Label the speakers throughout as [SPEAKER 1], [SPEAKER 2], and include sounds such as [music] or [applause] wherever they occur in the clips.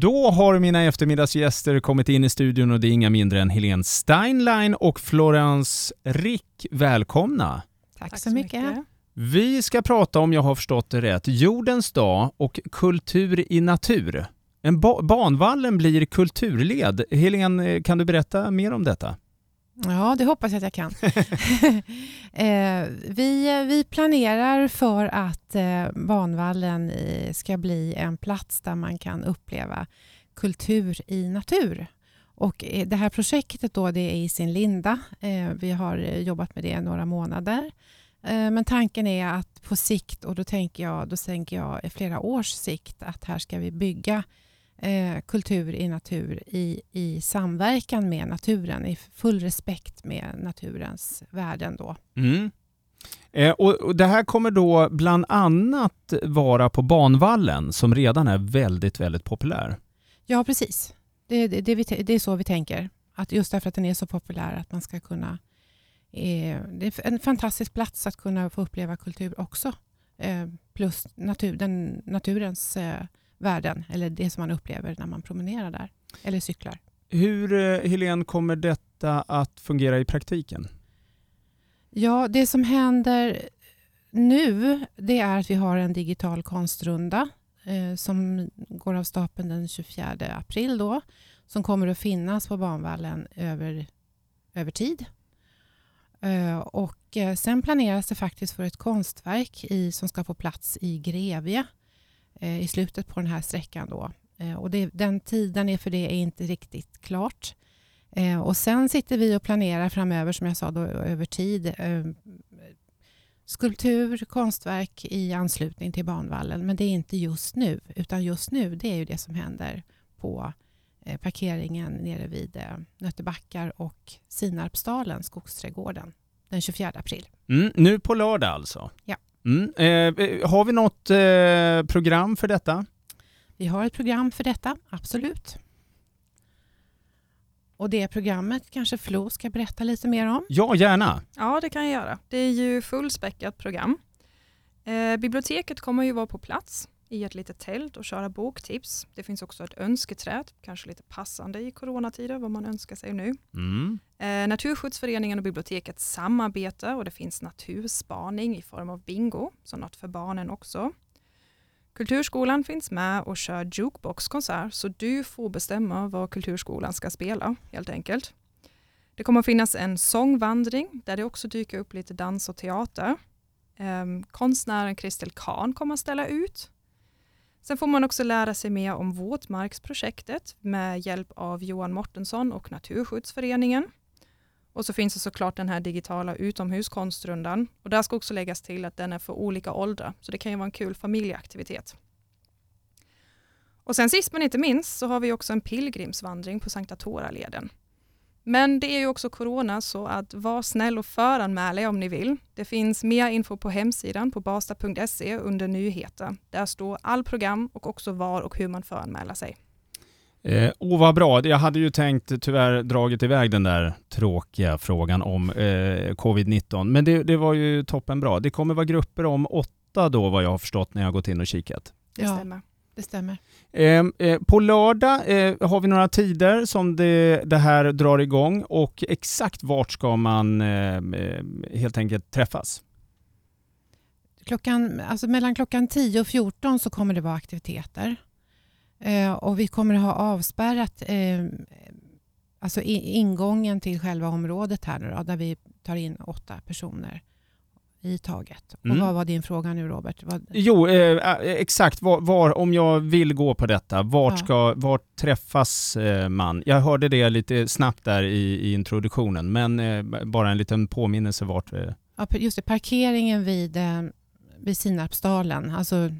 [SPEAKER 1] Då har mina eftermiddagsgäster kommit in i studion och det är inga mindre än Helene Steinlein och Florence Rick. Välkomna!
[SPEAKER 2] Tack, Tack så mycket. mycket.
[SPEAKER 1] Vi ska prata, om jag har förstått det rätt, jordens dag och kultur i natur. En ba banvallen blir kulturled. Helene, kan du berätta mer om detta?
[SPEAKER 2] Ja, det hoppas jag att jag kan. [laughs] eh, vi, vi planerar för att eh, Banvallen ska bli en plats där man kan uppleva kultur i natur. Och eh, det här projektet då, det är i sin linda. Eh, vi har jobbat med det i några månader. Eh, men tanken är att på sikt, och då tänker jag, då tänker jag flera års sikt, att här ska vi bygga eh, kultur i natur i, i samverkan med naturen, i full respekt med naturens värden. Då.
[SPEAKER 1] Mm. Eh, och, och, Det här kommer då bland annat vara på Banvallen som redan är väldigt, väldigt populär.
[SPEAKER 2] Ja, precis. Det, det, det, vi, det är så vi tänker. Att just därför att den är så populär, att man ska kunna... Eh, det är en fantastisk plats att kunna få uppleva kultur också. Eh, plus natur, den, naturens värden, eller det som man upplever när man promenerar där, eller cyklar.
[SPEAKER 1] Hur, eh, Helene, kommer detta att fungera i praktiken?
[SPEAKER 2] Ja, det som händer nu det är att vi har en digital konstrunda eh, som går av stapeln den 24 april då, som kommer att finnas på Banvallen över, över tid. Eh, och eh, sen planeras det faktiskt för ett konstverk i, som ska få plats i Grevie i slutet på den här sträckan. Då. Eh, och det, den tiden är för det är inte riktigt klart. Eh, och sen sitter vi och planerar framöver, som jag sa, då, över tid. Skulptur, konstverk i anslutning till banvallen. Men det är inte just nu, utan just nu det är ju det som händer på parkeringen nere vid Nöttebackar och Sinarpsdalen, Skogsträdgården, den 24 april.
[SPEAKER 1] Mm, nu på lördag alltså?
[SPEAKER 2] Ja.
[SPEAKER 1] Mm. Eh, har vi något eh, program för detta?
[SPEAKER 2] Vi har ett program för detta, absolut. Och det programmet kanske Flo ska berätta lite mer om?
[SPEAKER 1] Ja, gärna.
[SPEAKER 3] Ja, det kan jag göra. Det är ju fullspäckat program. Eh, biblioteket kommer ju vara på plats i ett litet tält och köra boktips. Det finns också ett önsketräd, kanske lite passande i coronatider, vad man önskar sig nu. Mm. Eh, Naturskyddsföreningen och biblioteket samarbetar och det finns naturspaning i form av bingo, så något för barnen också. Kulturskolan finns med och kör jukeboxkonsert, så du får bestämma vad Kulturskolan ska spela, helt enkelt. Det kommer att finnas en sångvandring där det också dyker upp lite dans och teater. Eh, konstnären Kristel Kahn kommer att ställa ut Sen får man också lära sig mer om våtmarksprojektet med hjälp av Johan Mortensson och Naturskyddsföreningen. Och så finns det såklart den här digitala utomhuskonstrundan. Och där ska också läggas till att den är för olika åldrar, så det kan ju vara en kul familjeaktivitet. Och sen sist men inte minst så har vi också en pilgrimsvandring på Sankta Toraleden. Men det är ju också corona så att var snäll och föranmäl er om ni vill. Det finns mer info på hemsidan på basta.se under nyheter. Där står all program och också var och hur man föranmäler sig.
[SPEAKER 1] Eh, oh, vad bra. Jag hade ju tänkt tyvärr dragit iväg den där tråkiga frågan om eh, covid-19, men det, det, var ju toppen bra. Det kommer vara grupper om åtta då vad jag har förstått när jag har gått in och kikat.
[SPEAKER 3] Det stämmer
[SPEAKER 2] det stämmer.
[SPEAKER 1] Eh, eh, på lördag eh, har vi några tider som det, det, här drar igång och exakt vart ska man eh, helt enkelt träffas?
[SPEAKER 2] Klockan, alltså mellan klockan 10 och 14 så kommer det vara aktiviteter. Och vi kommer ha avspärrat alltså ingången till själva området här då, där vi tar in åtta personer i taget. Och mm. vad var din fråga nu Robert? Vad...
[SPEAKER 1] Jo, eh, exakt. Var, var, om jag vill gå på detta, vart, ska, vart träffas eh, man? Jag hörde det lite snabbt där i, i introduktionen, men eh, bara en liten påminnelse vart... Eh.
[SPEAKER 2] Ja, just det. Parkeringen vid, eh, vid Sinarpsdalen, alltså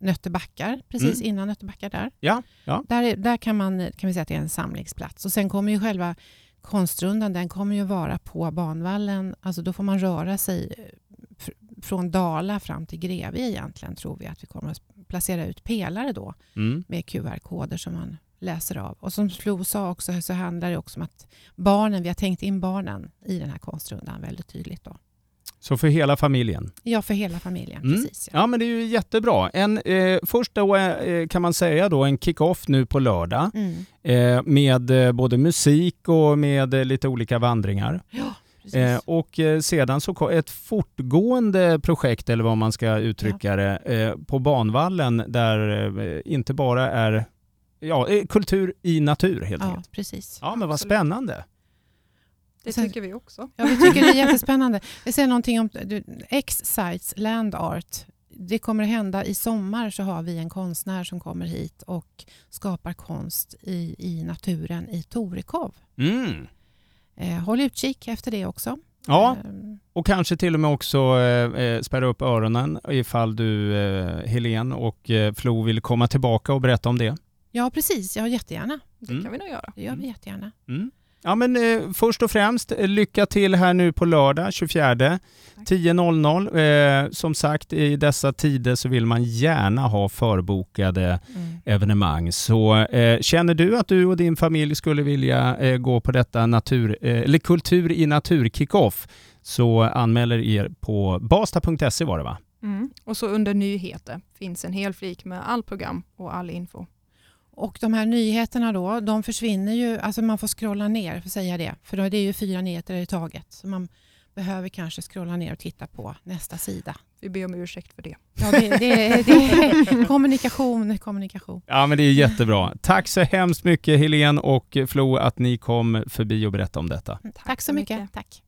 [SPEAKER 2] Nöttebackar, precis mm. innan Nöttebackar där.
[SPEAKER 1] Ja, ja.
[SPEAKER 2] Där, där kan man kan vi säga att det är en samlingsplats. Och sen kommer ju själva konstrundan, den kommer ju vara på banvallen. Alltså då får man röra sig från Dala fram till Grevie egentligen tror vi att vi kommer att placera ut pelare då mm. med QR-koder som man läser av. Och som Flo sa också så handlar det också om att barnen, vi har tänkt in barnen i den här konstrundan väldigt tydligt. Då.
[SPEAKER 1] Så för hela familjen?
[SPEAKER 2] Ja, för hela familjen.
[SPEAKER 1] Mm.
[SPEAKER 2] Precis, ja.
[SPEAKER 1] Ja, men det är ju jättebra. En, eh, först då eh, kan man säga då en kick-off nu på lördag
[SPEAKER 2] Mm.
[SPEAKER 1] eh, med eh, både musik och med eh, lite olika vandringar.
[SPEAKER 2] ja.
[SPEAKER 1] Eh, och eh, sedan så ett fortgående projekt, eller vad man ska uttrycka det, eh, på Banvallen där eh, inte bara är ja, eh, kultur i natur helt
[SPEAKER 2] ja,
[SPEAKER 1] enkelt.
[SPEAKER 2] precis.
[SPEAKER 1] Ja, men vad
[SPEAKER 3] Absolut.
[SPEAKER 1] spännande.
[SPEAKER 3] Det
[SPEAKER 2] Sen-
[SPEAKER 3] tycker vi också.
[SPEAKER 2] Ja, vi tycker det är [laughs] jättespännande. Vi säger någonting om du, X-Sites Land Art. Det kommer att hända i sommar så har vi en konstnär som kommer hit och skapar konst i, i naturen i Torekov.
[SPEAKER 1] Mm.
[SPEAKER 2] Eh, håll utkik efter det också.
[SPEAKER 1] Ja,
[SPEAKER 2] Eh,
[SPEAKER 1] och kanske till och med också eh, eh, spärra upp öronen ifall du, eh, Helen och eh, Flo vill komma tillbaka och berätta om det.
[SPEAKER 2] ja, precis. Ja, jättegärna.
[SPEAKER 3] Det
[SPEAKER 1] Mm.
[SPEAKER 3] kan vi nog göra.
[SPEAKER 2] Det gör vi
[SPEAKER 1] Mm.
[SPEAKER 2] jättegärna.
[SPEAKER 1] Mm. Ja, men eh, först och främst, eh, lycka till här nu på lördag 24. 10.00. Eh, som sagt, i dessa tider så vill man gärna ha förbokade
[SPEAKER 2] Mm.
[SPEAKER 1] evenemang. Så eh, känner du att du och din familj skulle vilja eh, gå på detta natur, eh, eller kultur i natur kickoff så anmäler er på basta.se var det va?
[SPEAKER 3] Mm. Och så under nyheter finns en hel flik med all program och all info.
[SPEAKER 2] Och de här nyheterna då, de försvinner ju, alltså man får scrolla ner för att säga det, för då är det är ju fyra nyheter i taget. Så man behöver kanske scrolla ner och titta på nästa sida.
[SPEAKER 3] Vi ber om ursäkt för det.
[SPEAKER 2] Ja, det, det, det, kommunikation, kommunikation.
[SPEAKER 1] Ja men det är jättebra. Tack så hemskt mycket Helene och Flo att ni kom förbi och berättade om detta.
[SPEAKER 2] Tack, så mycket. Tack.